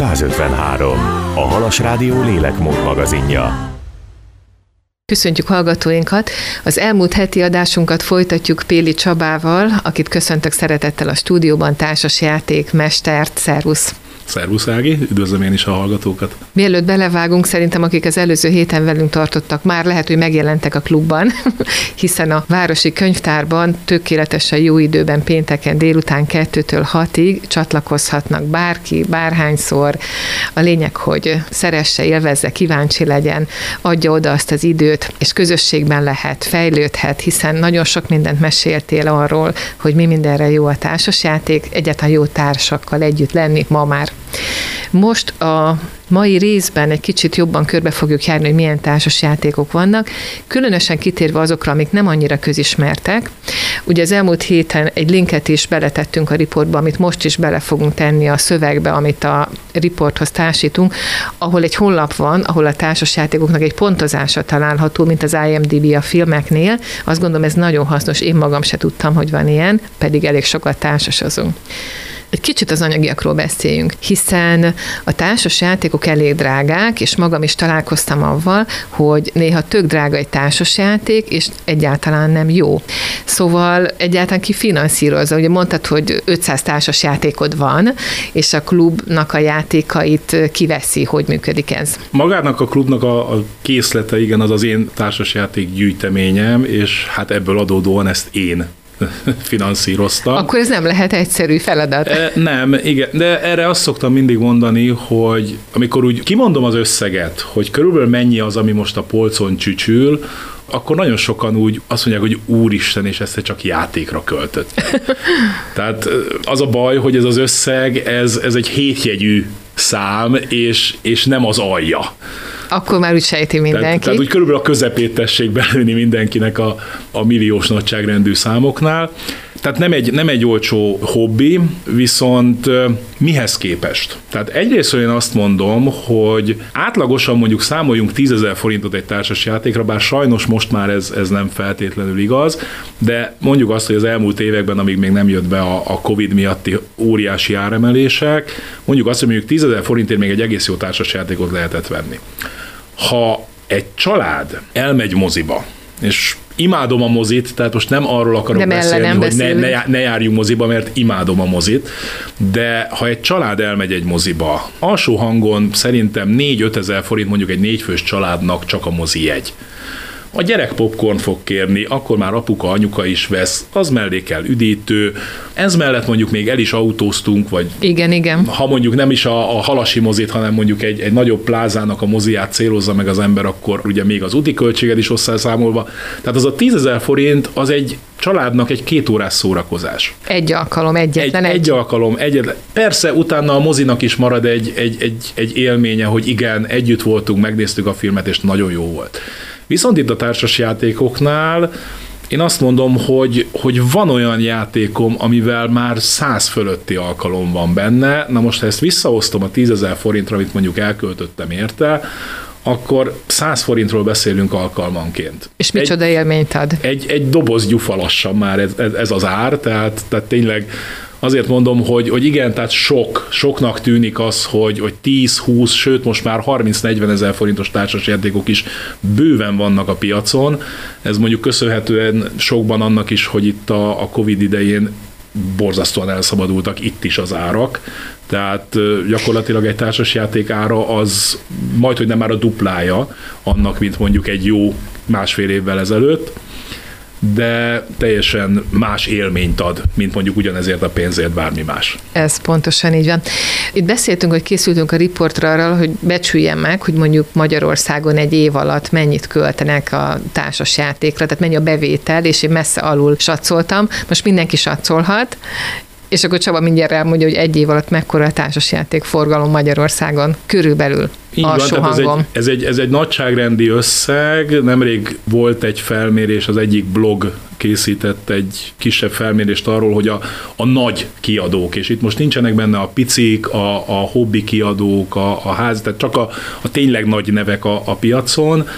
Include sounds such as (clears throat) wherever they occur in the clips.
153. A Halas Rádió lélekmód magazinja. Köszöntjük hallgatóinkat! Az elmúlt heti adásunkat folytatjuk Péli Csabával, akit köszöntök szeretettel a stúdióban, társasjáték mestert. Szervusz! Szervusz Ági, üdvözlöm én is a hallgatókat. Mielőtt belevágunk, szerintem akik az előző héten velünk tartottak, már lehet, hogy megjelentek a klubban, (laughs) hiszen a Városi Könyvtárban tökéletesen jó időben pénteken délután 2-től 6-ig csatlakozhatnak bárki, bárhányszor. A lényeg, hogy szeresse, élvezze, kíváncsi legyen, adja oda azt az időt, és közösségben lehet, fejlődhet, hiszen nagyon sok mindent meséltél arról, hogy mi mindenre jó a társasjáték, egyáltalán jó társakkal együtt lenni ma már most a mai részben egy kicsit jobban körbe fogjuk járni, hogy milyen társas játékok vannak, különösen kitérve azokra, amik nem annyira közismertek. Ugye az elmúlt héten egy linket is beletettünk a riportba, amit most is bele fogunk tenni a szövegbe, amit a riporthoz társítunk, ahol egy honlap van, ahol a társas játékoknak egy pontozása található, mint az IMDb a filmeknél. Azt gondolom, ez nagyon hasznos, én magam se tudtam, hogy van ilyen, pedig elég sokat társasozunk. Egy kicsit az anyagiakról beszéljünk, hiszen a társas játékok elég drágák, és magam is találkoztam avval, hogy néha tök drága egy társas játék, és egyáltalán nem jó. Szóval egyáltalán ki finanszírozza. Ugye mondtad, hogy 500 társas játékod van, és a klubnak a játékait kiveszi, hogy működik ez. Magának a klubnak a, a készlete, igen, az az én társasjáték gyűjteményem, és hát ebből adódóan ezt én (laughs) finanszírozta. Akkor ez nem lehet egyszerű feladat. E, nem, igen, de erre azt szoktam mindig mondani, hogy amikor úgy kimondom az összeget, hogy körülbelül mennyi az, ami most a polcon csücsül, akkor nagyon sokan úgy azt mondják, hogy úristen, és ezt csak játékra költött. (laughs) Tehát az a baj, hogy ez az összeg, ez, ez egy hétjegyű szám, és, és nem az alja. Akkor már úgy sejti mindenki. Tehát, tehát úgy körülbelül a közepét tessék belőni mindenkinek a, a milliós nagyságrendű számoknál. Tehát nem egy, nem egy olcsó hobbi, viszont mihez képest? Tehát egyrészt én azt mondom, hogy átlagosan mondjuk számoljunk 10 ezer forintot egy társas játékra, bár sajnos most már ez, ez nem feltétlenül igaz, de mondjuk azt, hogy az elmúlt években, amíg még nem jött be a, a Covid miatti óriási áremelések, mondjuk azt, hogy mondjuk 10 ezer forintért még egy egész jó társas játékot lehetett venni. Ha egy család elmegy moziba, és imádom a mozit, tehát most nem arról akarok nem beszélni, hogy ne, ne, ne járjunk moziba, mert imádom a mozit, de ha egy család elmegy egy moziba, alsó hangon szerintem 4-5 ezer forint mondjuk egy négyfős családnak csak a mozi jegy. A gyerek popcorn fog kérni, akkor már apuka, anyuka is vesz, az mellé kell üdítő, ez mellett mondjuk még el is autóztunk, vagy igen, igen. ha mondjuk nem is a, a halasi mozit, hanem mondjuk egy, egy nagyobb plázának a moziát célozza meg az ember, akkor ugye még az úti költséged is számolva. Tehát az a 10 ezer forint az egy családnak egy két órás szórakozás. Egy alkalom, egyetlen egy. Egy, egy alkalom, egyetlen. Persze utána a mozinak is marad egy, egy, egy, egy élménye, hogy igen, együtt voltunk, megnéztük a filmet, és nagyon jó volt. Viszont itt a társasjátékoknál én azt mondom, hogy, hogy van olyan játékom, amivel már száz fölötti alkalom van benne. Na most, ha ezt visszaosztom a 10 forintra, amit mondjuk elköltöttem érte, akkor 100 forintról beszélünk alkalmanként. És micsoda egy, élményt ad? Egy, egy doboz gyufalassan már ez, ez, ez az ár, tehát, tehát tényleg azért mondom, hogy, hogy igen, tehát sok, soknak tűnik az, hogy, hogy 10-20, sőt most már 30-40 ezer forintos társasjátékok is bőven vannak a piacon. Ez mondjuk köszönhetően sokban annak is, hogy itt a, a Covid idején borzasztóan elszabadultak itt is az árak, tehát gyakorlatilag egy társasjáték ára az majd, hogy nem már a duplája annak, mint mondjuk egy jó másfél évvel ezelőtt de teljesen más élményt ad, mint mondjuk ugyanezért a pénzért bármi más. Ez pontosan így van. Itt beszéltünk, hogy készültünk a riportra arra, hogy becsüljen meg, hogy mondjuk Magyarországon egy év alatt mennyit költenek a társas játékra, tehát mennyi a bevétel, és én messze alul satszoltam. Most mindenki satszolhat, és akkor Csaba mindjárt elmondja, hogy egy év alatt mekkora a társasjáték forgalom Magyarországon körülbelül. Így van, tehát ez egy, ez, egy, ez egy nagyságrendi összeg. Nemrég volt egy felmérés, az egyik blog készített egy kisebb felmérést arról, hogy a, a nagy kiadók, és itt most nincsenek benne a picik, a, a hobbi kiadók, a, a ház, tehát csak a, a tényleg nagy nevek a, a piacon,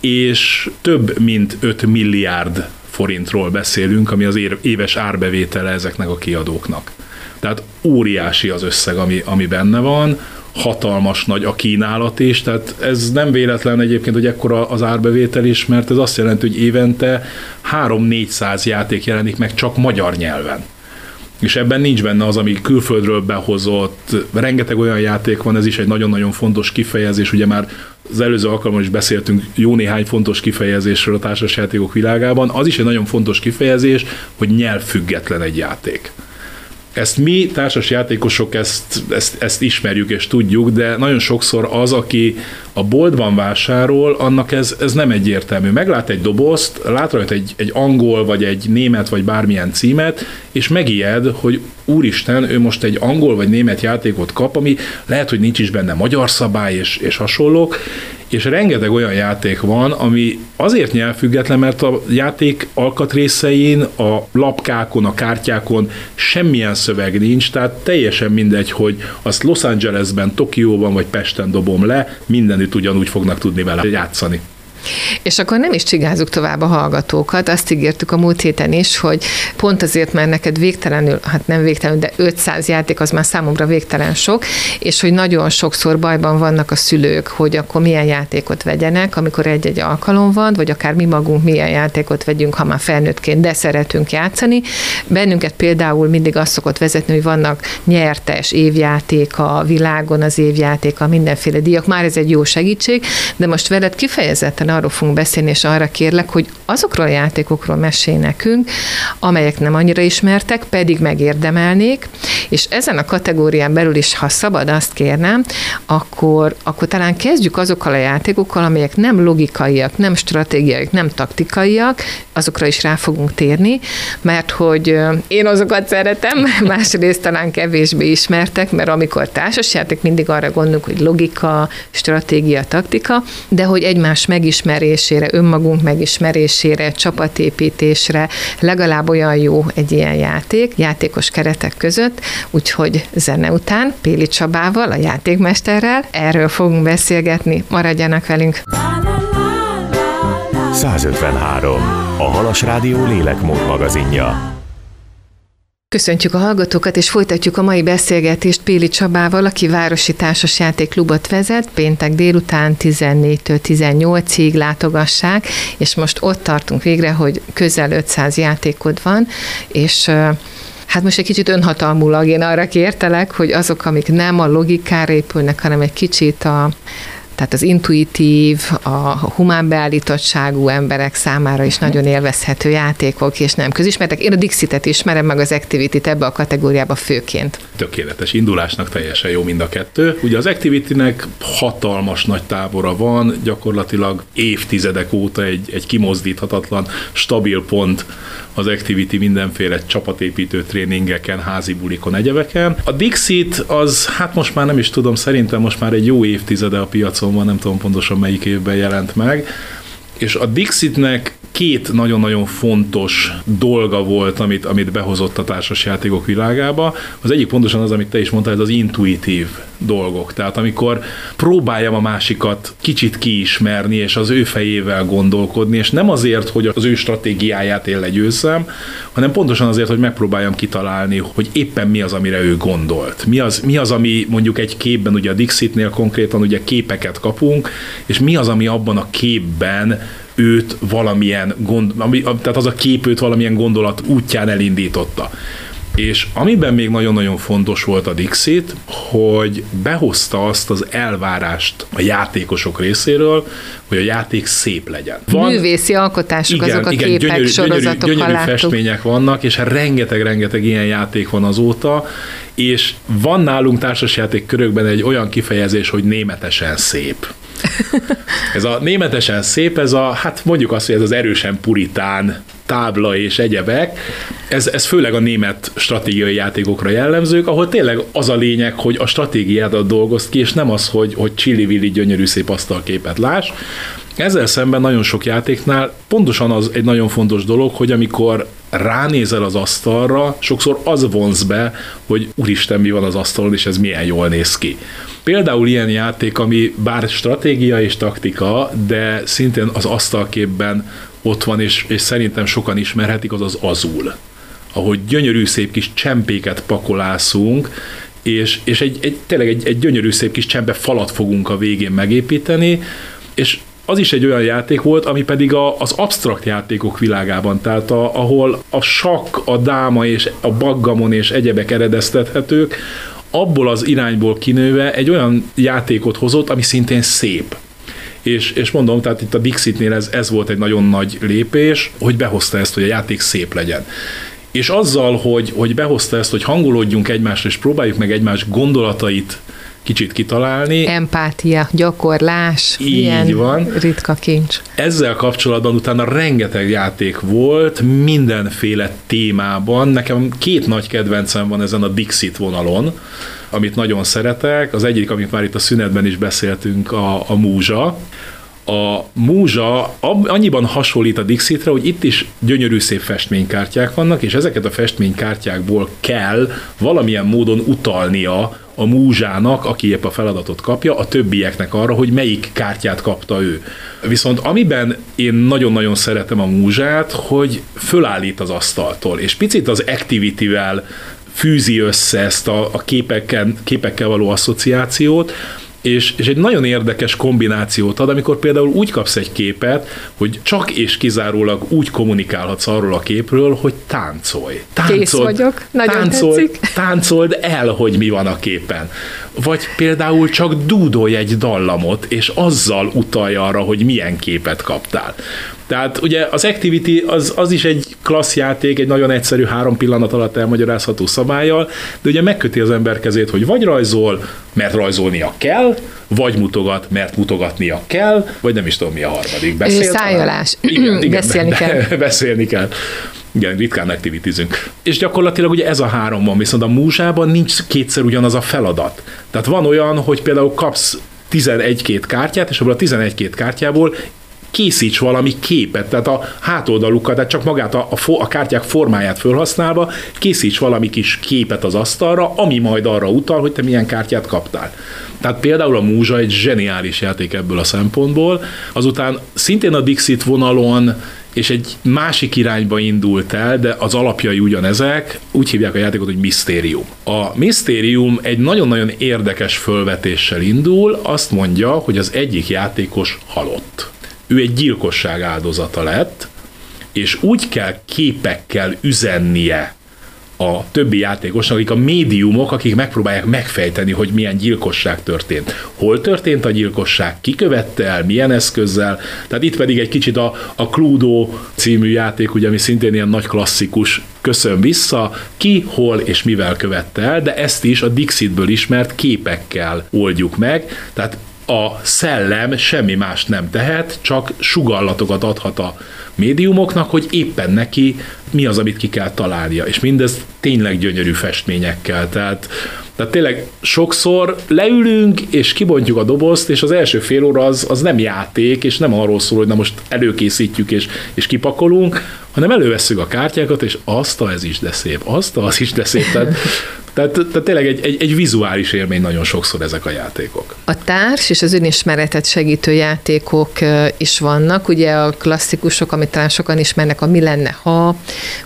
és több mint 5 milliárd forintról beszélünk, ami az éves árbevétele ezeknek a kiadóknak. Tehát óriási az összeg, ami, ami benne van. hatalmas nagy a kínálat is, tehát ez nem véletlen egyébként, hogy ekkora az árbevétel is, mert ez azt jelenti, hogy évente 3-400 játék jelenik meg csak magyar nyelven és ebben nincs benne az, ami külföldről behozott, rengeteg olyan játék van, ez is egy nagyon-nagyon fontos kifejezés, ugye már az előző alkalommal is beszéltünk jó néhány fontos kifejezésről a társasjátékok világában, az is egy nagyon fontos kifejezés, hogy nyelvfüggetlen egy játék. Ezt mi, társas játékosok ezt, ezt, ezt ismerjük és tudjuk, de nagyon sokszor az, aki a boltban vásárol, annak ez, ez nem egyértelmű. Meglát egy dobozt, lát rajta egy, egy angol, vagy egy német, vagy bármilyen címet, és megijed, hogy úristen, ő most egy angol vagy német játékot kap, ami lehet, hogy nincs is benne magyar szabály és, és hasonlók, és rengeteg olyan játék van, ami azért nyelvfüggetlen, mert a játék alkatrészein, a lapkákon, a kártyákon semmilyen szöveg nincs, tehát teljesen mindegy, hogy azt Los Angelesben, Tokióban vagy Pesten dobom le, mindenütt ugyanúgy fognak tudni vele játszani. És akkor nem is csigázzuk tovább a hallgatókat, azt ígértük a múlt héten is, hogy pont azért, mert neked végtelenül, hát nem végtelenül, de 500 játék az már számomra végtelen sok, és hogy nagyon sokszor bajban vannak a szülők, hogy akkor milyen játékot vegyenek, amikor egy-egy alkalom van, vagy akár mi magunk milyen játékot vegyünk, ha már felnőttként, de szeretünk játszani. Bennünket például mindig azt szokott vezetni, hogy vannak nyertes évjáték a világon, az évjáték a mindenféle díjak, már ez egy jó segítség, de most veled kifejezetten arról fogunk beszélni, és arra kérlek, hogy azokról a játékokról mesélj nekünk, amelyek nem annyira ismertek, pedig megérdemelnék, és ezen a kategórián belül is, ha szabad azt kérnem, akkor, akkor talán kezdjük azokkal a játékokkal, amelyek nem logikaiak, nem stratégiaiak, nem taktikaiak, azokra is rá fogunk térni, mert hogy én azokat szeretem, (laughs) másrészt talán kevésbé ismertek, mert amikor társasjáték, mindig arra gondolunk, hogy logika, stratégia, taktika, de hogy egymás megismerésére, önmagunk megismerésére, csapatépítésre legalább olyan jó egy ilyen játék, játékos keretek között, úgyhogy zene után Péli Csabával, a játékmesterrel erről fogunk beszélgetni. Maradjanak velünk! 153. A Halas Rádió lélekmód magazinja. Köszöntjük a hallgatókat, és folytatjuk a mai beszélgetést Péli Csabával, aki Városi Társasjátéklubot vezet, péntek délután 14-től 18-ig látogassák, és most ott tartunk végre, hogy közel 500 játékod van, és Hát most egy kicsit önhatalmulag én arra kértelek, hogy azok, amik nem a logikára épülnek, hanem egy kicsit a tehát az intuitív, a humán beállítottságú emberek számára is nagyon élvezhető játékok, és nem közismertek. Én a Dixitet ismerem, meg az Activity-t ebbe a kategóriába főként. Tökéletes indulásnak teljesen jó mind a kettő. Ugye az Activity-nek hatalmas nagy tábora van, gyakorlatilag évtizedek óta egy, egy kimozdíthatatlan, stabil pont az Activity mindenféle csapatépítő tréningeken, házi bulikon, egyebeken. A Dixit az, hát most már nem is tudom, szerintem most már egy jó évtizede a piacon van, nem tudom pontosan melyik évben jelent meg, és a Dixitnek két nagyon-nagyon fontos dolga volt, amit, amit behozott a társasjátékok világába. Az egyik pontosan az, amit te is mondtál, ez az intuitív dolgok. Tehát amikor próbáljam a másikat kicsit kiismerni, és az ő fejével gondolkodni, és nem azért, hogy az ő stratégiáját én legyőzzem, hanem pontosan azért, hogy megpróbáljam kitalálni, hogy éppen mi az, amire ő gondolt. Mi az, mi az ami mondjuk egy képben, ugye a Dixitnél konkrétan ugye képeket kapunk, és mi az, ami abban a képben őt valamilyen gond, ami, tehát az a kép őt valamilyen gondolat útján elindította. És amiben még nagyon-nagyon fontos volt a Dixit, hogy behozta azt az elvárást a játékosok részéről, hogy a játék szép legyen. Van, Művészi alkotások, igen, azok a igen, képek, gyönyörű, sorozatok, gyönyörű, gyönyörű festmények vannak, és rengeteg-rengeteg ilyen játék van azóta, és van nálunk társasjáték körökben egy olyan kifejezés, hogy németesen szép. Ez a németesen szép, ez a, hát mondjuk azt, hogy ez az erősen puritán tábla és egyebek, ez, ez főleg a német stratégiai játékokra jellemzők, ahol tényleg az a lényeg, hogy a stratégiádat dolgozt ki, és nem az, hogy, hogy csilli gyönyörű szép asztalképet láss. Ezzel szemben nagyon sok játéknál pontosan az egy nagyon fontos dolog, hogy amikor ránézel az asztalra, sokszor az vonz be, hogy úristen, mi van az asztalon, és ez milyen jól néz ki. Például ilyen játék, ami bár stratégia és taktika, de szintén az asztalképben ott van, és, és szerintem sokan ismerhetik, az az azul ahogy gyönyörű szép kis csempéket pakolászunk, és, és egy, egy, tényleg egy, egy gyönyörű szép kis csembe falat fogunk a végén megépíteni, és az is egy olyan játék volt, ami pedig a, az absztrakt játékok világában, tehát a, ahol a sakk, a dáma és a baggamon és egyebek eredeztethetők, abból az irányból kinőve egy olyan játékot hozott, ami szintén szép. És, és mondom, tehát itt a Dixitnél ez, ez volt egy nagyon nagy lépés, hogy behozta ezt, hogy a játék szép legyen. És azzal, hogy, hogy behozta ezt, hogy hangolódjunk egymásra, és próbáljuk meg egymás gondolatait kicsit kitalálni. Empátia, gyakorlás, Így ilyen van. ritka kincs. Ezzel kapcsolatban utána rengeteg játék volt, mindenféle témában. Nekem két nagy kedvencem van ezen a Dixit vonalon, amit nagyon szeretek. Az egyik, amit már itt a szünetben is beszéltünk, a, a múzsa. A múzsa annyiban hasonlít a Dixitre, hogy itt is gyönyörű szép festménykártyák vannak, és ezeket a festménykártyákból kell valamilyen módon utalnia a múzsának, aki épp a feladatot kapja, a többieknek arra, hogy melyik kártyát kapta ő. Viszont amiben én nagyon-nagyon szeretem a múzsát, hogy fölállít az asztaltól, és picit az activity-vel fűzi össze ezt a, a képekkel, képekkel való asszociációt, és, és egy nagyon érdekes kombinációt ad, amikor például úgy kapsz egy képet, hogy csak és kizárólag úgy kommunikálhatsz arról a képről, hogy táncolj. Táncold, Kész vagyok, nagyon táncold, tetszik. (laughs) Táncold el, hogy mi van a képen. Vagy például csak dúdolj egy dallamot, és azzal utalja arra, hogy milyen képet kaptál. Tehát ugye az Activity az, az is egy klassz játék, egy nagyon egyszerű három pillanat alatt elmagyarázható szabályjal, de ugye megköti az ember kezét, hogy vagy rajzol, mert rajzolnia kell, vagy mutogat, mert mutogatnia kell, vagy nem is tudom mi a harmadik. Beszél, Szájolás. Igen, igen, (clears throat) beszélni kell. (laughs) beszélni kell. Igen, ritkán activitizünk. És gyakorlatilag ugye ez a három van, viszont a múzsában nincs kétszer ugyanaz a feladat. Tehát van olyan, hogy például kapsz 11-két kártyát, és abból a 11-két kártyából készíts valami képet, tehát a hátoldalukat, tehát csak magát a, a, a kártyák formáját felhasználva készíts valami kis képet az asztalra, ami majd arra utal, hogy te milyen kártyát kaptál. Tehát például a Múzsa egy zseniális játék ebből a szempontból. Azután szintén a Dixit vonalon és egy másik irányba indult el, de az alapjai ugyanezek, úgy hívják a játékot, hogy Misztérium. A Misztérium egy nagyon-nagyon érdekes fölvetéssel indul, azt mondja, hogy az egyik játékos halott ő egy gyilkosság áldozata lett, és úgy kell képekkel üzennie a többi játékosnak, akik a médiumok, akik megpróbálják megfejteni, hogy milyen gyilkosság történt. Hol történt a gyilkosság, ki követte el, milyen eszközzel. Tehát itt pedig egy kicsit a, a Cluedo című játék, ugye, ami szintén ilyen nagy klasszikus, köszön vissza, ki, hol és mivel követte el, de ezt is a Dixitből ismert képekkel oldjuk meg. Tehát a szellem semmi más nem tehet, csak sugallatokat adhat a médiumoknak, hogy éppen neki mi az, amit ki kell találnia. És mindez tényleg gyönyörű festményekkel. Tehát, tehát tényleg sokszor leülünk, és kibontjuk a dobozt, és az első fél óra az, az nem játék, és nem arról szól, hogy na most előkészítjük, és, és kipakolunk, hanem elővesszük a kártyákat, és azt a ez is de szép, azt a az is de szép. Tehát, tehát, tehát tényleg egy, egy, egy vizuális élmény nagyon sokszor ezek a játékok. A társ és az önismeretet segítő játékok is vannak, ugye a klasszikusok, amit talán sokan ismernek, a mi lenne, ha,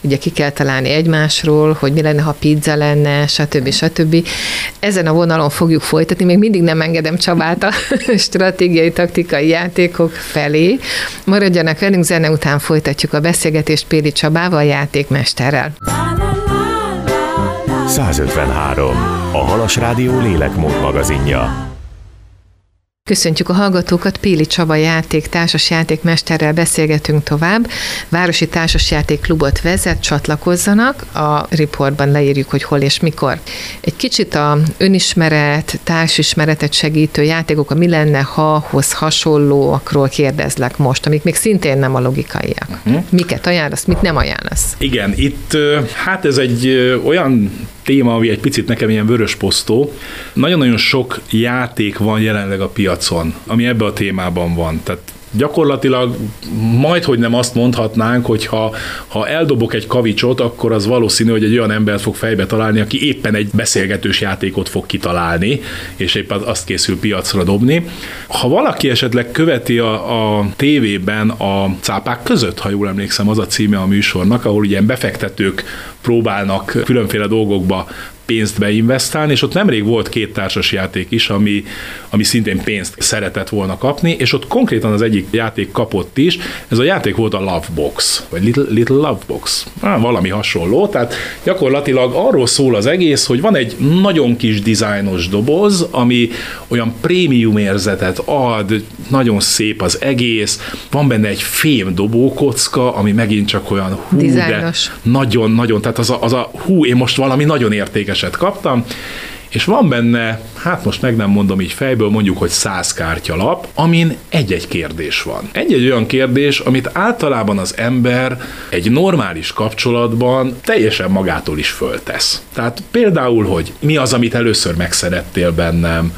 ugye ki kell találni egymásról, hogy mi lenne, ha pizza lenne, stb. stb. Ezen a vonalon fogjuk folytatni, még mindig nem engedem Csabát a (laughs) stratégiai, taktikai játékok felé. Maradjanak velünk, zene után folytatjuk a beszélgetést Péli Csabával, játékmesterrel. 153. A Halas Rádió lélekmód magazinja. Köszöntjük a hallgatókat, Péli Csaba játék, társasjátékmesterrel beszélgetünk tovább. Városi Társasjátékklubot vezet, csatlakozzanak, a riportban leírjuk, hogy hol és mikor. Egy kicsit a önismeret, társismeretet segítő játékok, a mi lenne, ha hoz hasonlóakról kérdezlek most, amik még szintén nem a logikaiak. Uh-huh. Miket ajánlasz, mit nem ajánlasz? Igen, itt hát ez egy olyan téma, ami egy picit nekem ilyen vörös posztó. Nagyon-nagyon sok játék van jelenleg a piacon, ami ebbe a témában van. Tehát gyakorlatilag majd, hogy nem azt mondhatnánk, hogy ha, ha eldobok egy kavicsot, akkor az valószínű, hogy egy olyan embert fog fejbe találni, aki éppen egy beszélgetős játékot fog kitalálni, és éppen azt készül piacra dobni. Ha valaki esetleg követi a, a tévében a cápák között, ha jól emlékszem, az a címe a műsornak, ahol ugye befektetők próbálnak különféle dolgokba pénzt beinvestálni, és ott nemrég volt két társas játék is, ami, ami szintén pénzt szeretett volna kapni, és ott konkrétan az egyik játék kapott is, ez a játék volt a Lovebox, vagy Little, Little Lovebox, ah, valami hasonló, tehát gyakorlatilag arról szól az egész, hogy van egy nagyon kis dizájnos doboz, ami olyan prémium érzetet ad, nagyon szép az egész, van benne egy fém dobókocka, ami megint csak olyan hú, de nagyon-nagyon, tehát az a, az a hú, én most valami nagyon értékeset kaptam, és van benne, hát most meg nem mondom így fejből, mondjuk, hogy száz kártyalap, amin egy-egy kérdés van. Egy-egy olyan kérdés, amit általában az ember egy normális kapcsolatban teljesen magától is föltesz. Tehát például, hogy mi az, amit először megszerettél bennem,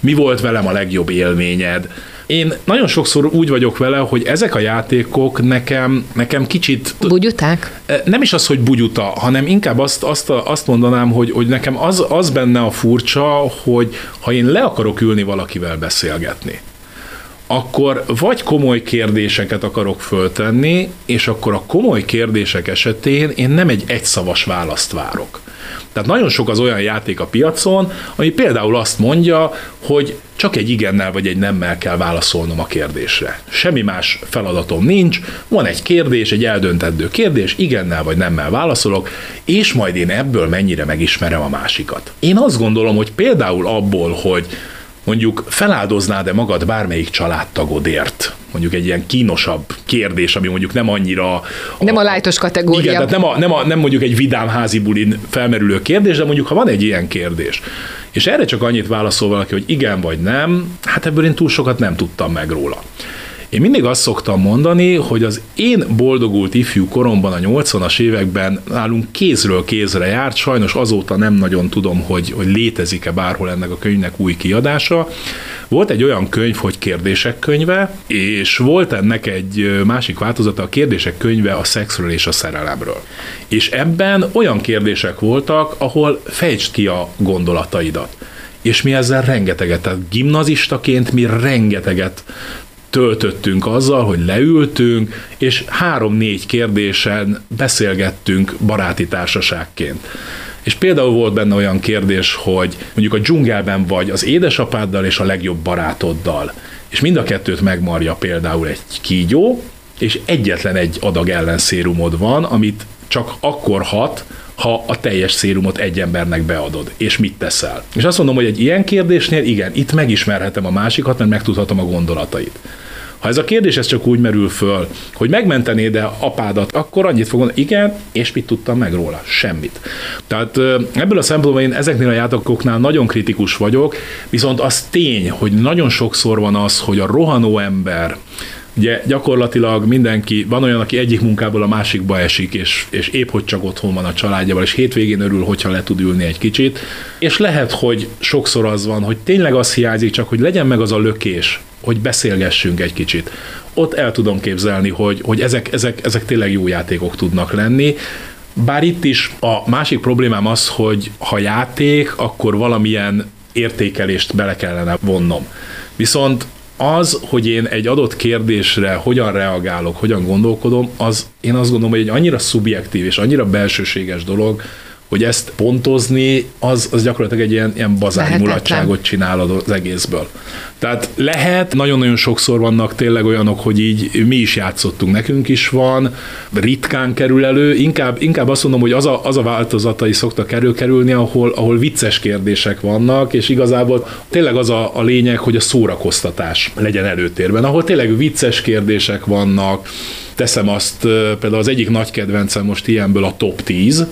mi volt velem a legjobb élményed, én nagyon sokszor úgy vagyok vele, hogy ezek a játékok nekem, nekem kicsit... Bugyuták? Nem is az, hogy bugyuta, hanem inkább azt, azt, azt mondanám, hogy, hogy nekem az, az benne a furcsa, hogy ha én le akarok ülni valakivel beszélgetni, akkor vagy komoly kérdéseket akarok föltenni, és akkor a komoly kérdések esetén én nem egy egyszavas választ várok. Tehát nagyon sok az olyan játék a piacon, ami például azt mondja, hogy csak egy igennel vagy egy nemmel kell válaszolnom a kérdésre. Semmi más feladatom nincs, van egy kérdés, egy eldöntendő kérdés, igennel vagy nemmel válaszolok, és majd én ebből mennyire megismerem a másikat. Én azt gondolom, hogy például abból, hogy mondjuk feláldoznád-e magad bármelyik családtagodért? Mondjuk egy ilyen kínosabb kérdés, ami mondjuk nem annyira... Nem a lájtos kategória. Igen, tehát nem, a, nem, a, nem mondjuk egy vidám házi bulin felmerülő kérdés, de mondjuk ha van egy ilyen kérdés, és erre csak annyit válaszol valaki, hogy igen vagy nem, hát ebből én túl sokat nem tudtam meg róla. Én mindig azt szoktam mondani, hogy az én boldogult ifjú koromban a 80-as években nálunk kézről kézre járt, sajnos azóta nem nagyon tudom, hogy, hogy létezik-e bárhol ennek a könyvnek új kiadása. Volt egy olyan könyv, hogy kérdések könyve, és volt ennek egy másik változata, a kérdések könyve a szexről és a szerelemről. És ebben olyan kérdések voltak, ahol fejtsd ki a gondolataidat és mi ezzel rengeteget, tehát gimnazistaként mi rengeteget töltöttünk azzal, hogy leültünk, és három-négy kérdésen beszélgettünk baráti társaságként. És például volt benne olyan kérdés, hogy mondjuk a dzsungelben vagy az édesapáddal és a legjobb barátoddal, és mind a kettőt megmarja például egy kígyó, és egyetlen egy adag ellenszérumod van, amit csak akkor hat, ha a teljes szérumot egy embernek beadod, és mit teszel. És azt mondom, hogy egy ilyen kérdésnél igen, itt megismerhetem a másikat, mert megtudhatom a gondolatait. Ha ez a kérdés ez csak úgy merül föl, hogy megmentenéd e apádat, akkor annyit fogom, igen, és mit tudtam meg róla? Semmit. Tehát ebből a szempontból én ezeknél a játékoknál nagyon kritikus vagyok, viszont az tény, hogy nagyon sokszor van az, hogy a rohanó ember, Ugye gyakorlatilag mindenki, van olyan, aki egyik munkából a másikba esik, és, és épp hogy csak otthon van a családjával, és hétvégén örül, hogyha le tud ülni egy kicsit. És lehet, hogy sokszor az van, hogy tényleg az hiányzik, csak hogy legyen meg az a lökés, hogy beszélgessünk egy kicsit. Ott el tudom képzelni, hogy, hogy ezek, ezek, ezek tényleg jó játékok tudnak lenni. Bár itt is a másik problémám az, hogy ha játék, akkor valamilyen értékelést bele kellene vonnom. Viszont az, hogy én egy adott kérdésre hogyan reagálok, hogyan gondolkodom, az én azt gondolom, hogy egy annyira szubjektív és annyira belsőséges dolog, hogy ezt pontozni, az, az gyakorlatilag egy ilyen, ilyen bazármulatságot csinál az egészből. Tehát lehet, nagyon-nagyon sokszor vannak tényleg olyanok, hogy így mi is játszottunk, nekünk is van, ritkán kerül elő, inkább, inkább azt mondom, hogy az a, az a változatai szoktak előkerülni, ahol, ahol vicces kérdések vannak, és igazából tényleg az a, a lényeg, hogy a szórakoztatás legyen előtérben, ahol tényleg vicces kérdések vannak, teszem azt, például az egyik nagy kedvencem most ilyenből a top 10,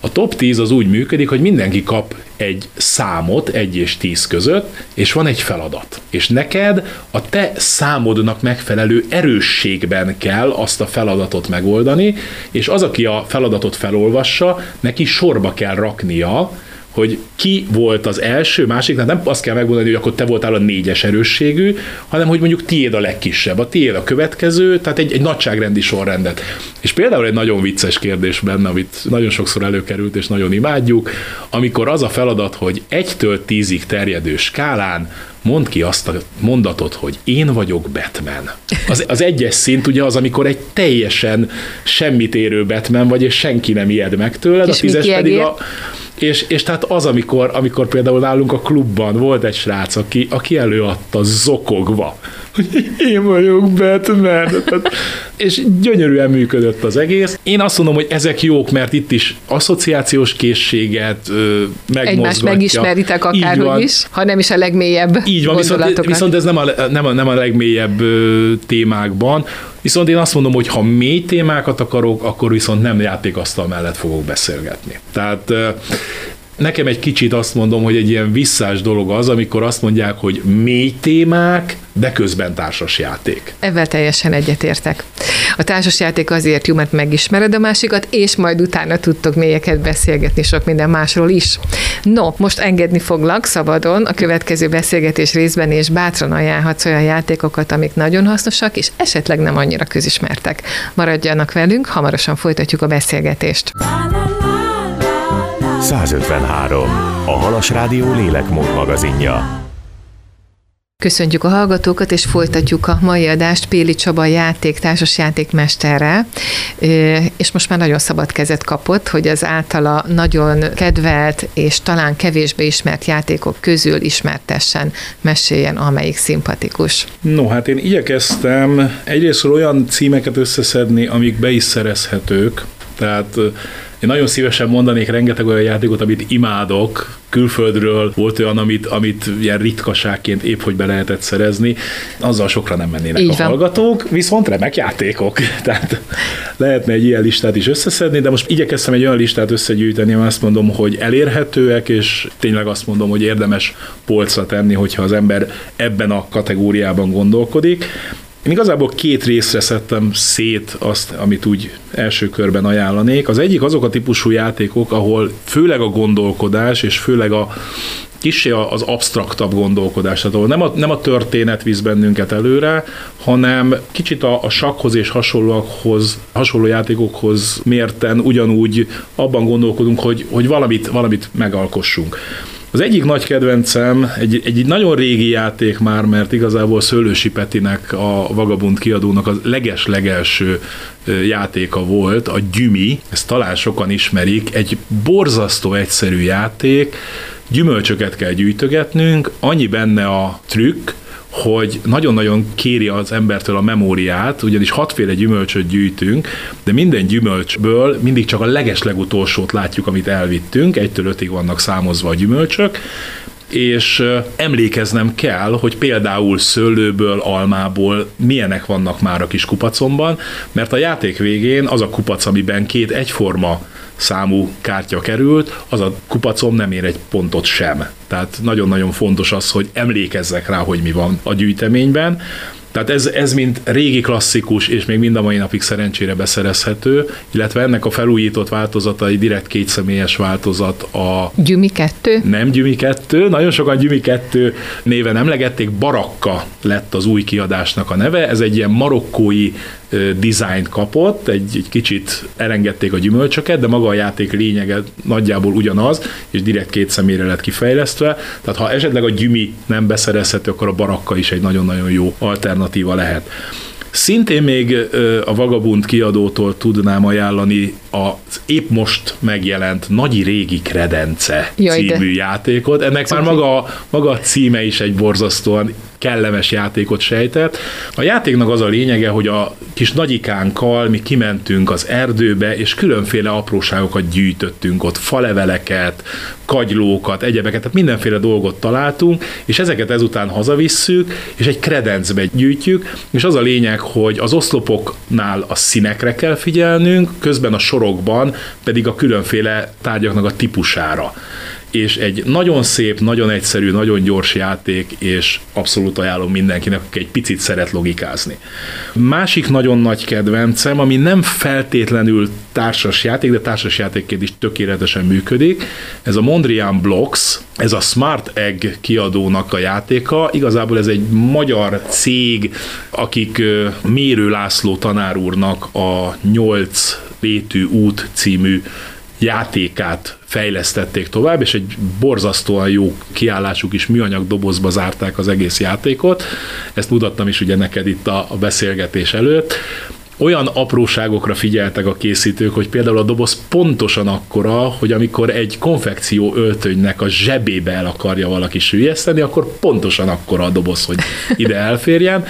a top 10 az úgy működik, hogy mindenki kap egy számot, egy és tíz között, és van egy feladat. És neked a te számodnak megfelelő erősségben kell azt a feladatot megoldani, és az, aki a feladatot felolvassa, neki sorba kell raknia, hogy ki volt az első, másik, tehát nem azt kell megmondani, hogy akkor te voltál a négyes erősségű, hanem hogy mondjuk tiéd a legkisebb, a tiéd a következő, tehát egy, egy nagyságrendi sorrendet. És például egy nagyon vicces kérdés benne, amit nagyon sokszor előkerült, és nagyon imádjuk, amikor az a feladat, hogy egytől tízig terjedő skálán mond ki azt a mondatot, hogy én vagyok Batman. Az, az egyes szint ugye az, amikor egy teljesen semmit érő Batman vagy, és senki nem ijed meg tőled, és a tízes pedig a, És, és tehát az, amikor, amikor például nálunk a klubban volt egy srác, aki, aki előadta zokogva, hogy én vagyok Batman. Tehát, és gyönyörűen működött az egész. Én azt mondom, hogy ezek jók, mert itt is asszociációs készséget ö, megmozgatja. Egymást megismeritek akárhogy is, ha nem is a legmélyebb Így van, viszont, viszont ez nem a, nem, a, nem a legmélyebb ö, témákban. Viszont én azt mondom, hogy ha mély témákat akarok, akkor viszont nem játékasztal mellett fogok beszélgetni. Tehát nekem egy kicsit azt mondom, hogy egy ilyen visszás dolog az, amikor azt mondják, hogy mély témák, de közben társas játék. Ezzel teljesen egyetértek. A társas játék azért jó, mert megismered a másikat, és majd utána tudtok mélyeket beszélgetni sok minden másról is. No, most engedni foglak szabadon a következő beszélgetés részben, és bátran ajánlhatsz olyan játékokat, amik nagyon hasznosak, és esetleg nem annyira közismertek. Maradjanak velünk, hamarosan folytatjuk a beszélgetést. 153. A Halas Rádió lélekmód magazinja. Köszöntjük a hallgatókat, és folytatjuk a mai adást Péli Csaba játék, társas játékmesterrel, és most már nagyon szabad kezet kapott, hogy az általa nagyon kedvelt és talán kevésbé ismert játékok közül ismertessen, meséljen, amelyik szimpatikus. No, hát én igyekeztem egyrészt olyan címeket összeszedni, amik be is szerezhetők, tehát én nagyon szívesen mondanék rengeteg olyan játékot, amit imádok, külföldről volt olyan, amit, amit ilyen ritkaságként épp hogy be lehetett szerezni, azzal sokra nem mennének Így a van. hallgatók, viszont remek játékok. (laughs) Tehát lehetne egy ilyen listát is összeszedni, de most igyekeztem egy olyan listát összegyűjteni, ami azt mondom, hogy elérhetőek, és tényleg azt mondom, hogy érdemes polcra tenni, hogyha az ember ebben a kategóriában gondolkodik. Én igazából két részre szedtem szét azt, amit úgy első körben ajánlanék. Az egyik azok a típusú játékok, ahol főleg a gondolkodás, és főleg a kicsi az absztraktabb gondolkodás, tehát ahol nem a, nem a történet visz bennünket előre, hanem kicsit a, a sakhoz és hasonlókhoz, hasonló játékokhoz mérten ugyanúgy abban gondolkodunk, hogy, hogy valamit, valamit megalkossunk. Az egyik nagy kedvencem, egy, egy, nagyon régi játék már, mert igazából Szőlősi Petinek, a Vagabund kiadónak a leges-legelső játéka volt, a Gyümi, ezt talán sokan ismerik, egy borzasztó egyszerű játék, gyümölcsöket kell gyűjtögetnünk, annyi benne a trükk, hogy nagyon-nagyon kéri az embertől a memóriát, ugyanis hatféle gyümölcsöt gyűjtünk, de minden gyümölcsből mindig csak a leges-legutolsót látjuk, amit elvittünk, egytől ötig vannak számozva a gyümölcsök, és emlékeznem kell, hogy például szőlőből, almából milyenek vannak már a kis kupacomban, mert a játék végén az a kupac, amiben két egyforma számú kártya került, az a kupacom nem ér egy pontot sem. Tehát nagyon-nagyon fontos az, hogy emlékezzek rá, hogy mi van a gyűjteményben. Tehát ez, ez mint régi klasszikus, és még mind a mai napig szerencsére beszerezhető, illetve ennek a felújított változata egy direkt kétszemélyes változat a... Gyümi 2? Nem Gyümi 2, nagyon sokan Gyümi 2 néven emlegették, Barakka lett az új kiadásnak a neve, ez egy ilyen marokkói dizájnt kapott, egy, egy kicsit elengedték a gyümölcsöket, de maga a játék lényege nagyjából ugyanaz, és direkt két személyre lett kifejlesztve. Tehát ha esetleg a gyümi nem beszerezhető, akkor a barakka is egy nagyon-nagyon jó alternatíva lehet. Szintén még a Vagabund kiadótól tudnám ajánlani az épp most megjelent Nagyi Régi Kredence Jaj, című de. játékot. Ennek már maga, maga a címe is egy borzasztóan kellemes játékot sejtett. A játéknak az a lényege, hogy a kis nagyikánkkal mi kimentünk az erdőbe, és különféle apróságokat gyűjtöttünk ott, faleveleket, kagylókat, egyebeket, tehát mindenféle dolgot találtunk, és ezeket ezután hazavisszük, és egy kredencbe gyűjtjük, és az a lényeg, hogy az oszlopoknál a színekre kell figyelnünk, közben a sorokban pedig a különféle tárgyaknak a típusára és egy nagyon szép, nagyon egyszerű, nagyon gyors játék, és abszolút ajánlom mindenkinek, aki egy picit szeret logikázni. Másik nagyon nagy kedvencem, ami nem feltétlenül társas játék, de társas játékként is tökéletesen működik, ez a Mondrian Blocks, ez a Smart Egg kiadónak a játéka. Igazából ez egy magyar cég, akik Mérő László tanár úrnak a 8 létű út című játékát fejlesztették tovább, és egy borzasztóan jó kiállásuk is műanyag dobozba zárták az egész játékot. Ezt mutattam is ugye neked itt a, beszélgetés előtt. olyan apróságokra figyeltek a készítők, hogy például a doboz pontosan akkora, hogy amikor egy konfekció öltönynek a zsebébe el akarja valaki sűjeszteni, akkor pontosan akkora a doboz, hogy ide elférjen.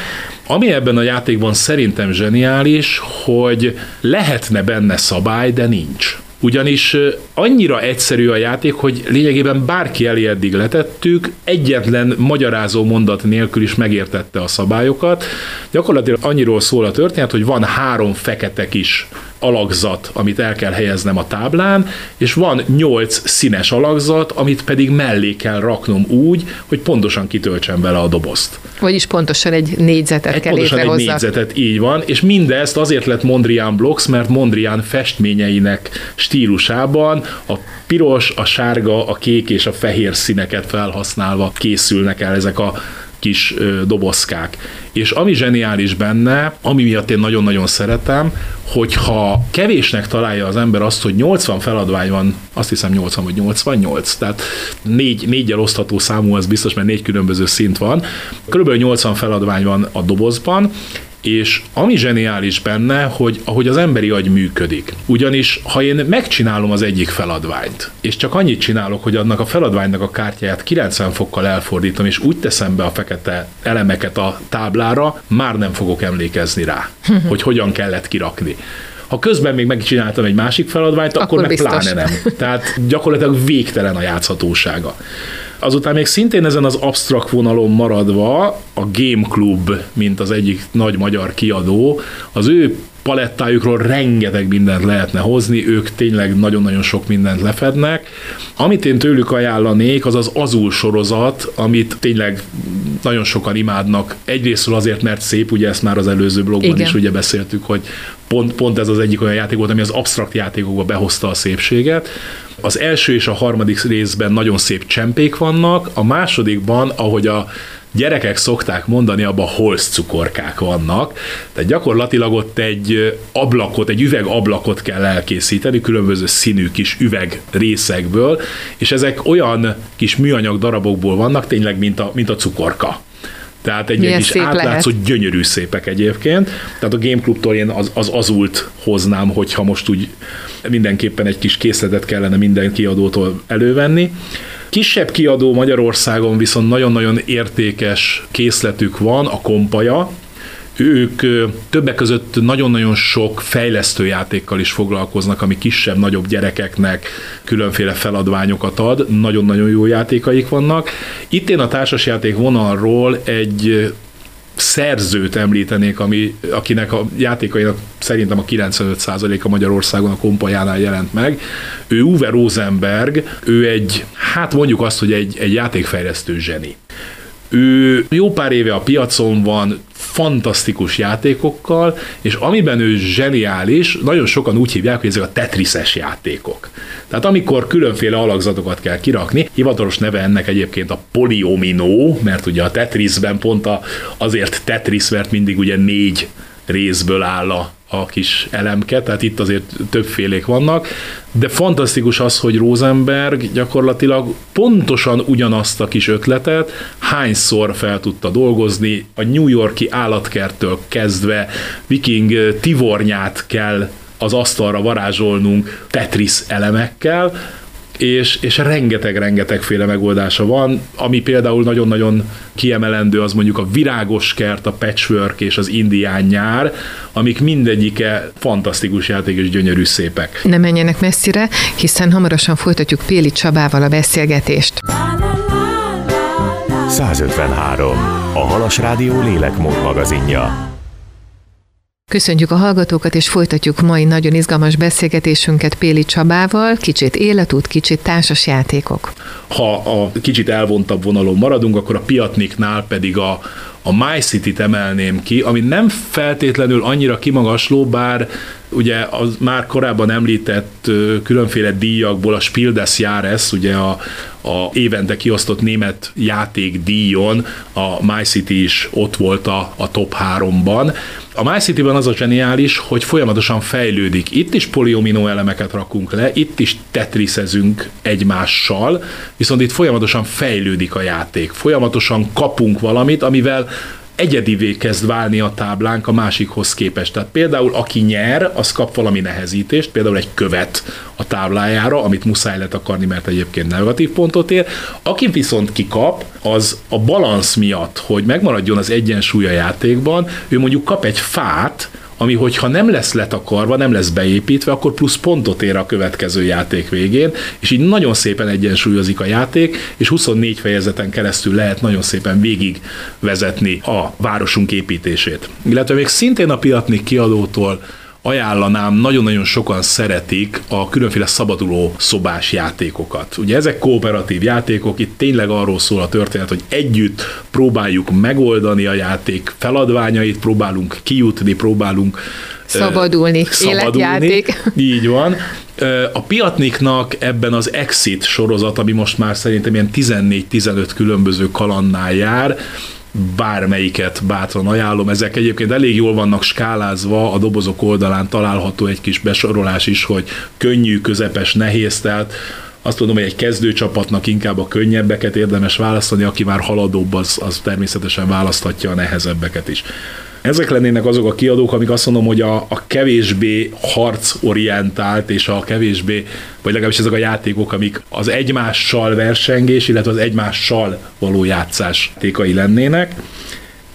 Ami ebben a játékban szerintem zseniális, hogy lehetne benne szabály, de nincs ugyanis annyira egyszerű a játék, hogy lényegében bárki elé eddig letettük, egyetlen magyarázó mondat nélkül is megértette a szabályokat. Gyakorlatilag annyiról szól a történet, hogy van három fekete kis alakzat, amit el kell helyeznem a táblán, és van nyolc színes alakzat, amit pedig mellé kell raknom úgy, hogy pontosan kitöltsem vele a dobozt. Vagyis pontosan egy négyzetet egy kell pontosan egy négyzetet, így van, és mindezt azért lett Mondrian Blocks, mert Mondrian festményeinek stílusában a piros, a sárga, a kék és a fehér színeket felhasználva készülnek el ezek a kis dobozkák. És ami zseniális benne, ami miatt én nagyon-nagyon szeretem, hogyha kevésnek találja az ember azt, hogy 80 feladvány van, azt hiszem 80 vagy 88, tehát négy, négyel osztható számú, az biztos, mert négy különböző szint van. Körülbelül 80 feladvány van a dobozban, és ami zseniális benne, hogy ahogy az emberi agy működik. Ugyanis, ha én megcsinálom az egyik feladványt, és csak annyit csinálok, hogy annak a feladványnak a kártyáját 90 fokkal elfordítom, és úgy teszem be a fekete elemeket a táblára, már nem fogok emlékezni rá, (laughs) hogy hogyan kellett kirakni. Ha közben még megcsináltam egy másik feladványt, akkor, akkor meg biztos. pláne nem. Tehát gyakorlatilag végtelen a játszhatósága. Azután még szintén ezen az absztrakt vonalon maradva a Game Club, mint az egyik nagy magyar kiadó, az ő palettájukról rengeteg mindent lehetne hozni, ők tényleg nagyon-nagyon sok mindent lefednek. Amit én tőlük ajánlanék, az az Azul sorozat, amit tényleg nagyon sokan imádnak. Egyrésztről azért, mert szép, ugye ezt már az előző blogban Igen. is ugye beszéltük, hogy pont, pont ez az egyik olyan játék volt, ami az absztrakt játékokba behozta a szépséget. Az első és a harmadik részben nagyon szép csempék vannak, a másodikban, ahogy a gyerekek szokták mondani, abban holsz cukorkák vannak, tehát gyakorlatilag ott egy ablakot, egy üveg ablakot kell elkészíteni, különböző színű kis üveg részekből, és ezek olyan kis műanyag darabokból vannak, tényleg, mint a, mint a cukorka. Tehát egy Milyen kis átlátszó, lehet. gyönyörű szépek egyébként. Tehát a Game Clubtól én az, az azult hoznám, hogyha most úgy mindenképpen egy kis készletet kellene minden kiadótól elővenni. Kisebb kiadó Magyarországon viszont nagyon-nagyon értékes készletük van, a Kompaja, ők többek között nagyon-nagyon sok fejlesztő játékkal is foglalkoznak, ami kisebb, nagyobb gyerekeknek különféle feladványokat ad, nagyon-nagyon jó játékaik vannak. Itt én a társasjáték vonalról egy szerzőt említenék, ami, akinek a játékainak szerintem a 95%-a Magyarországon a kompajánál jelent meg. Ő Uwe Rosenberg, ő egy, hát mondjuk azt, hogy egy, egy játékfejlesztő zseni. Ő jó pár éve a piacon van, fantasztikus játékokkal, és amiben ő zseniális, nagyon sokan úgy hívják, hogy ezek a tetrises játékok. Tehát amikor különféle alakzatokat kell kirakni, hivatalos neve ennek egyébként a poliomino, mert ugye a Tetrisben pont a, azért Tetris, mert mindig ugye négy részből áll a, a kis elemke, tehát itt azért többfélék vannak, de fantasztikus az, hogy Rosenberg gyakorlatilag pontosan ugyanazt a kis ötletet hányszor fel tudta dolgozni, a New Yorki állatkerttől kezdve. Viking tivornyát kell az asztalra varázsolnunk Tetris elemekkel, és, és rengeteg-rengetegféle megoldása van, ami például nagyon-nagyon kiemelendő, az mondjuk a virágos kert, a patchwork és az indián nyár, amik mindegyike fantasztikus játék és gyönyörű szépek. Ne menjenek messzire, hiszen hamarosan folytatjuk Péli Csabával a beszélgetést. 153. A Halas Rádió lélekmód magazinja. Köszöntjük a hallgatókat, és folytatjuk mai nagyon izgalmas beszélgetésünket Péli Csabával. Kicsit életút, kicsit társas játékok. Ha a kicsit elvontabb vonalon maradunk, akkor a Piatniknál pedig a, a My City-t emelném ki, ami nem feltétlenül annyira kimagasló, bár ugye az már korábban említett különféle díjakból a Spiel des Jahres, ugye a, a évente kiosztott német játékdíjon a My City is ott volt a, a top 3-ban. A My City-ben az a zseniális, hogy folyamatosan fejlődik. Itt is poliomino elemeket rakunk le, itt is tetrisezünk egymással, viszont itt folyamatosan fejlődik a játék. Folyamatosan kapunk valamit, amivel egyedivé kezd válni a táblánk a másikhoz képest. Tehát például aki nyer, az kap valami nehezítést, például egy követ a táblájára, amit muszáj letakarni, mert egyébként negatív pontot ér. Aki viszont kikap, az a balansz miatt, hogy megmaradjon az egyensúly a játékban, ő mondjuk kap egy fát, ami hogyha nem lesz letakarva, nem lesz beépítve, akkor plusz pontot ér a következő játék végén, és így nagyon szépen egyensúlyozik a játék, és 24 fejezeten keresztül lehet nagyon szépen végig vezetni a városunk építését. Illetve még szintén a Piatnik kiadótól ajánlanám, nagyon-nagyon sokan szeretik a különféle szabaduló szobás játékokat. Ugye ezek kooperatív játékok, itt tényleg arról szól a történet, hogy együtt próbáljuk megoldani a játék feladványait, próbálunk kijutni, próbálunk Szabadulni, szabadulni. életjáték. (laughs) Így van. A Piatniknak ebben az Exit sorozat, ami most már szerintem ilyen 14-15 különböző kalannál jár, bármelyiket bátran ajánlom. Ezek egyébként elég jól vannak skálázva, a dobozok oldalán található egy kis besorolás is, hogy könnyű, közepes, nehéz, tehát azt tudom, hogy egy kezdőcsapatnak inkább a könnyebbeket érdemes választani, aki már haladóbb, az, az természetesen választhatja a nehezebbeket is. Ezek lennének azok a kiadók, amik azt mondom, hogy a, a kevésbé harcorientált és a kevésbé, vagy legalábbis ezek a játékok, amik az egymással versengés, illetve az egymással való játszás tékai lennének.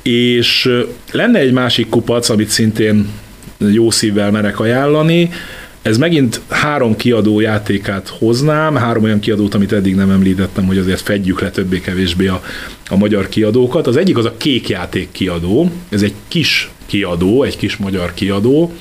És lenne egy másik kupac, amit szintén jó szívvel merek ajánlani, ez megint három kiadó játékát hoznám, három olyan kiadót, amit eddig nem említettem, hogy azért fedjük le többé-kevésbé a, a magyar kiadókat. Az egyik az a Kék Játék kiadó, ez egy kis kiadó, egy kis magyar kiadó,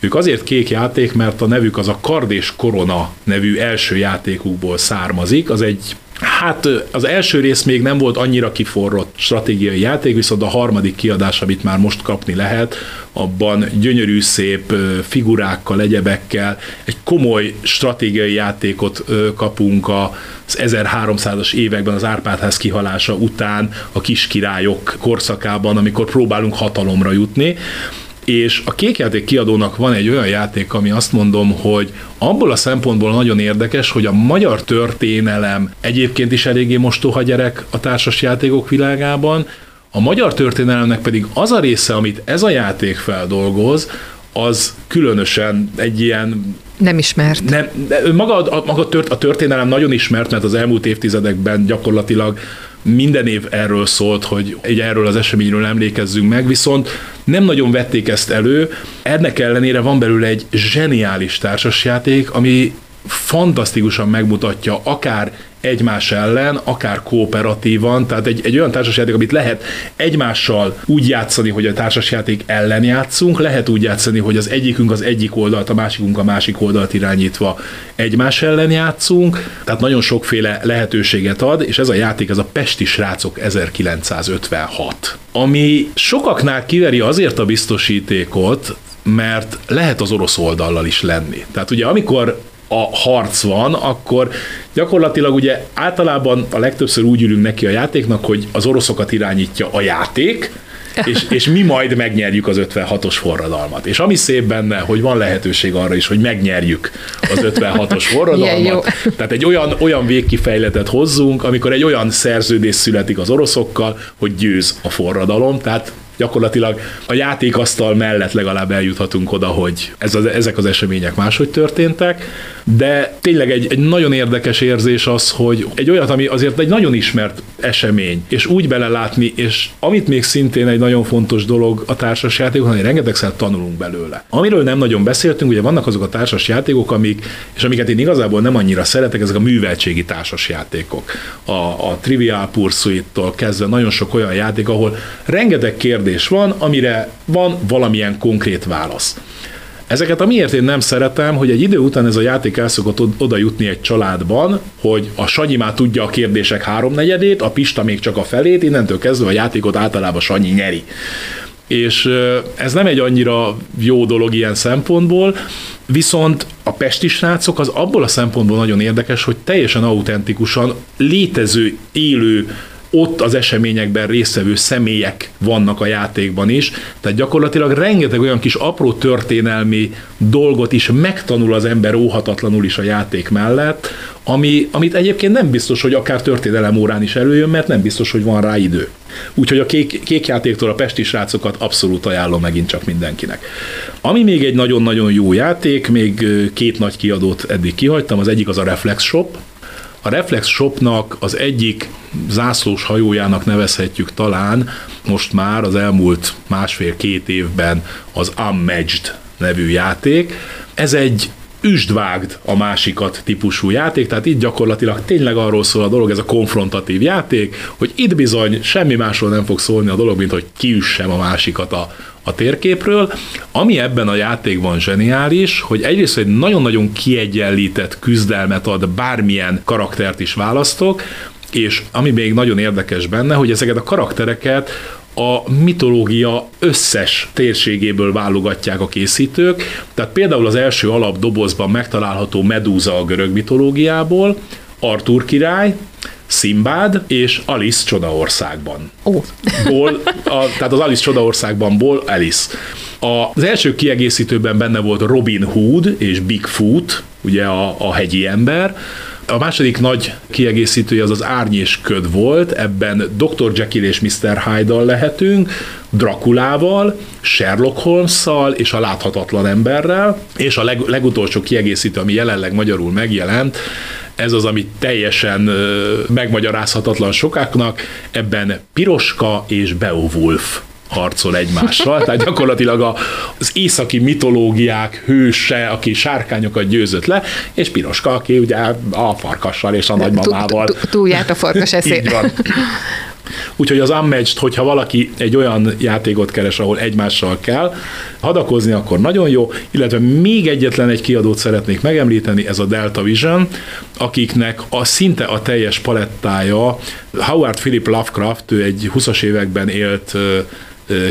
ők azért kék játék, mert a nevük az a Kard és Korona nevű első játékukból származik. Az egy Hát az első rész még nem volt annyira kiforrott stratégiai játék, viszont a harmadik kiadás, amit már most kapni lehet, abban gyönyörű szép figurákkal, egyebekkel, egy komoly stratégiai játékot kapunk az 1300-as években az Árpádház kihalása után a kiskirályok korszakában, amikor próbálunk hatalomra jutni és a kékjáték kiadónak van egy olyan játék, ami azt mondom, hogy abból a szempontból nagyon érdekes, hogy a magyar történelem egyébként is eléggé mostoha gyerek a társas játékok világában, a magyar történelemnek pedig az a része, amit ez a játék feldolgoz, az különösen egy ilyen nem ismert. Nem, maga, a, maga a történelem nagyon ismert, mert az elmúlt évtizedekben gyakorlatilag minden év erről szólt, hogy egy erről az eseményről emlékezzünk meg, viszont nem nagyon vették ezt elő. Ennek ellenére van belőle egy zseniális társasjáték, ami fantasztikusan megmutatja akár egymás ellen, akár kooperatívan, tehát egy, egy olyan társasjáték, amit lehet egymással úgy játszani, hogy a társasjáték ellen játszunk, lehet úgy játszani, hogy az egyikünk az egyik oldalt, a másikunk a másik oldalt irányítva egymás ellen játszunk, tehát nagyon sokféle lehetőséget ad, és ez a játék, ez a Pesti Srácok 1956, ami sokaknál kiveri azért a biztosítékot, mert lehet az orosz oldallal is lenni. Tehát ugye amikor a harc van, akkor gyakorlatilag ugye általában a legtöbbször úgy ülünk neki a játéknak, hogy az oroszokat irányítja a játék, és, és mi majd megnyerjük az 56-os forradalmat. És ami szép benne, hogy van lehetőség arra is, hogy megnyerjük az 56-os (laughs) forradalmat. Tehát egy olyan, olyan végkifejletet hozzunk, amikor egy olyan szerződés születik az oroszokkal, hogy győz a forradalom. Tehát gyakorlatilag a játékasztal mellett legalább eljuthatunk oda, hogy ez az, ezek az események máshogy történtek, de tényleg egy, egy nagyon érdekes érzés az, hogy egy olyat, ami azért egy nagyon ismert esemény, és úgy belelátni, és amit még szintén egy nagyon fontos dolog a társas játékok, hogy rengetegszer tanulunk belőle. Amiről nem nagyon beszéltünk, ugye vannak azok a társas játékok, amik, és amiket én igazából nem annyira szeretek, ezek a műveltségi társas játékok. A, a Trivial Pursuit-tól kezdve nagyon sok olyan játék, ahol rengeteg kérdés van, amire van valamilyen konkrét válasz. Ezeket amiért én nem szeretem, hogy egy idő után ez a játék el szokott oda jutni egy családban, hogy a Sanyi már tudja a kérdések háromnegyedét, a Pista még csak a felét, innentől kezdve a játékot általában Sanyi nyeri. És ez nem egy annyira jó dolog ilyen szempontból, viszont a pesti srácok az abból a szempontból nagyon érdekes, hogy teljesen autentikusan létező, élő ott az eseményekben résztvevő személyek vannak a játékban is, tehát gyakorlatilag rengeteg olyan kis apró történelmi dolgot is megtanul az ember óhatatlanul is a játék mellett, ami, amit egyébként nem biztos, hogy akár történelem órán is előjön, mert nem biztos, hogy van rá idő. Úgyhogy a kék, kék játéktól a pesti srácokat abszolút ajánlom megint csak mindenkinek. Ami még egy nagyon-nagyon jó játék, még két nagy kiadót eddig kihagytam, az egyik az a Reflex Shop, a Reflex Shopnak az egyik zászlós hajójának nevezhetjük talán most már az elmúlt másfél-két évben az Unmatched nevű játék. Ez egy üstvágd a másikat típusú játék, tehát itt gyakorlatilag tényleg arról szól a dolog, ez a konfrontatív játék, hogy itt bizony semmi másról nem fog szólni a dolog, mint hogy kiüssem a másikat a, a térképről. Ami ebben a játékban zseniális, hogy egyrészt egy nagyon-nagyon kiegyenlített küzdelmet ad, bármilyen karaktert is választok, és ami még nagyon érdekes benne, hogy ezeket a karaktereket a mitológia összes térségéből válogatják a készítők, tehát például az első alapdobozban megtalálható Medúza a görög mitológiából, Artur király, Szimbád és Alice Csodaországban. Ó. Ból, a, tehát az Alice Csodaországban ból Alice. Az első kiegészítőben benne volt Robin Hood és Bigfoot, ugye a, a hegyi ember, a második nagy kiegészítője az az árnyés köd volt, ebben Dr. Jekyll és Mr. Hyde-dal lehetünk, Drakulával, Sherlock holmes és a láthatatlan emberrel, és a leg, legutolsó kiegészítő, ami jelenleg magyarul megjelent, ez az, ami teljesen megmagyarázhatatlan sokáknak, ebben Piroska és Beowulf harcol egymással, tehát gyakorlatilag az északi mitológiák hőse, aki sárkányokat győzött le, és Piroska, aki ugye a farkassal és a nagymamával. Túljárt a farkas eszét. (laughs) Így van. Úgyhogy az Unmatched, hogyha valaki egy olyan játékot keres, ahol egymással kell hadakozni, akkor nagyon jó, illetve még egyetlen egy kiadót szeretnék megemlíteni, ez a Delta Vision, akiknek a szinte a teljes palettája, Howard Philip Lovecraft, ő egy 20-as években élt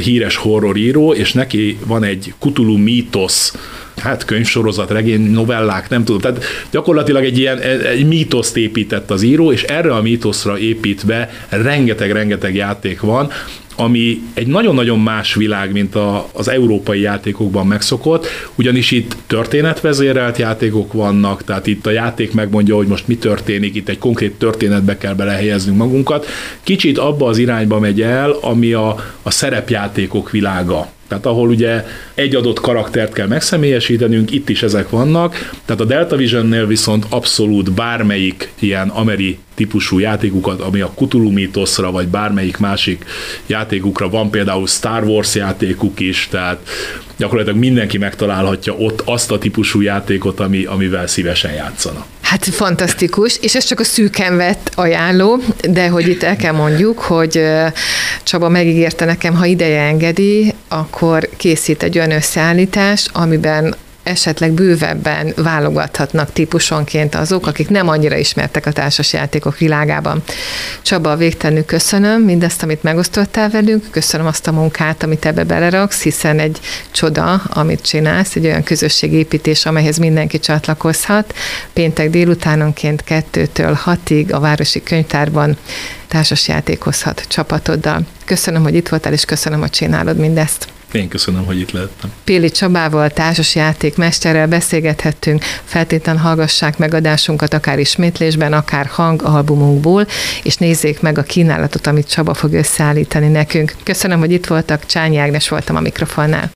híres horroríró, és neki van egy Cthulhu mítosz hát könyvsorozat, regény, novellák, nem tudom. Tehát gyakorlatilag egy ilyen egy mítoszt épített az író, és erre a mítoszra építve rengeteg-rengeteg játék van, ami egy nagyon-nagyon más világ, mint a, az európai játékokban megszokott, ugyanis itt történetvezérelt játékok vannak, tehát itt a játék megmondja, hogy most mi történik, itt egy konkrét történetbe kell belehelyeznünk magunkat. Kicsit abba az irányba megy el, ami a, a szerepjátékok világa. Tehát ahol ugye egy adott karaktert kell megszemélyesítenünk, itt is ezek vannak, tehát a Delta Visionnél viszont abszolút bármelyik ilyen ameri típusú játékukat, ami a Cthulhu mítoszra, vagy bármelyik másik játékukra van, például Star Wars játékuk is, tehát gyakorlatilag mindenki megtalálhatja ott azt a típusú játékot, ami, amivel szívesen játszana. Hát fantasztikus, és ez csak a szűken vett ajánló, de hogy itt el kell mondjuk, hogy Csaba megígérte nekem, ha ideje engedi, akkor készít egy olyan összeállítás, amiben esetleg bővebben válogathatnak típusonként azok, akik nem annyira ismertek a társasjátékok világában. Csaba, végtelenül köszönöm mindezt, amit megosztottál velünk, köszönöm azt a munkát, amit ebbe beleraksz, hiszen egy csoda, amit csinálsz, egy olyan közösségépítés, amelyhez mindenki csatlakozhat. Péntek délutánonként kettőtől hatig a Városi Könyvtárban társasjátékozhat csapatoddal. Köszönöm, hogy itt voltál, és köszönöm, hogy csinálod mindezt. Én köszönöm, hogy itt lehettem. Péli Csabával, társasjátékmesterrel beszélgethettünk, feltétlenül hallgassák meg adásunkat akár ismétlésben, akár hangalbumunkból, és nézzék meg a kínálatot, amit Csaba fog összeállítani nekünk. Köszönöm, hogy itt voltak, Csányi Ágnes voltam a mikrofonnál.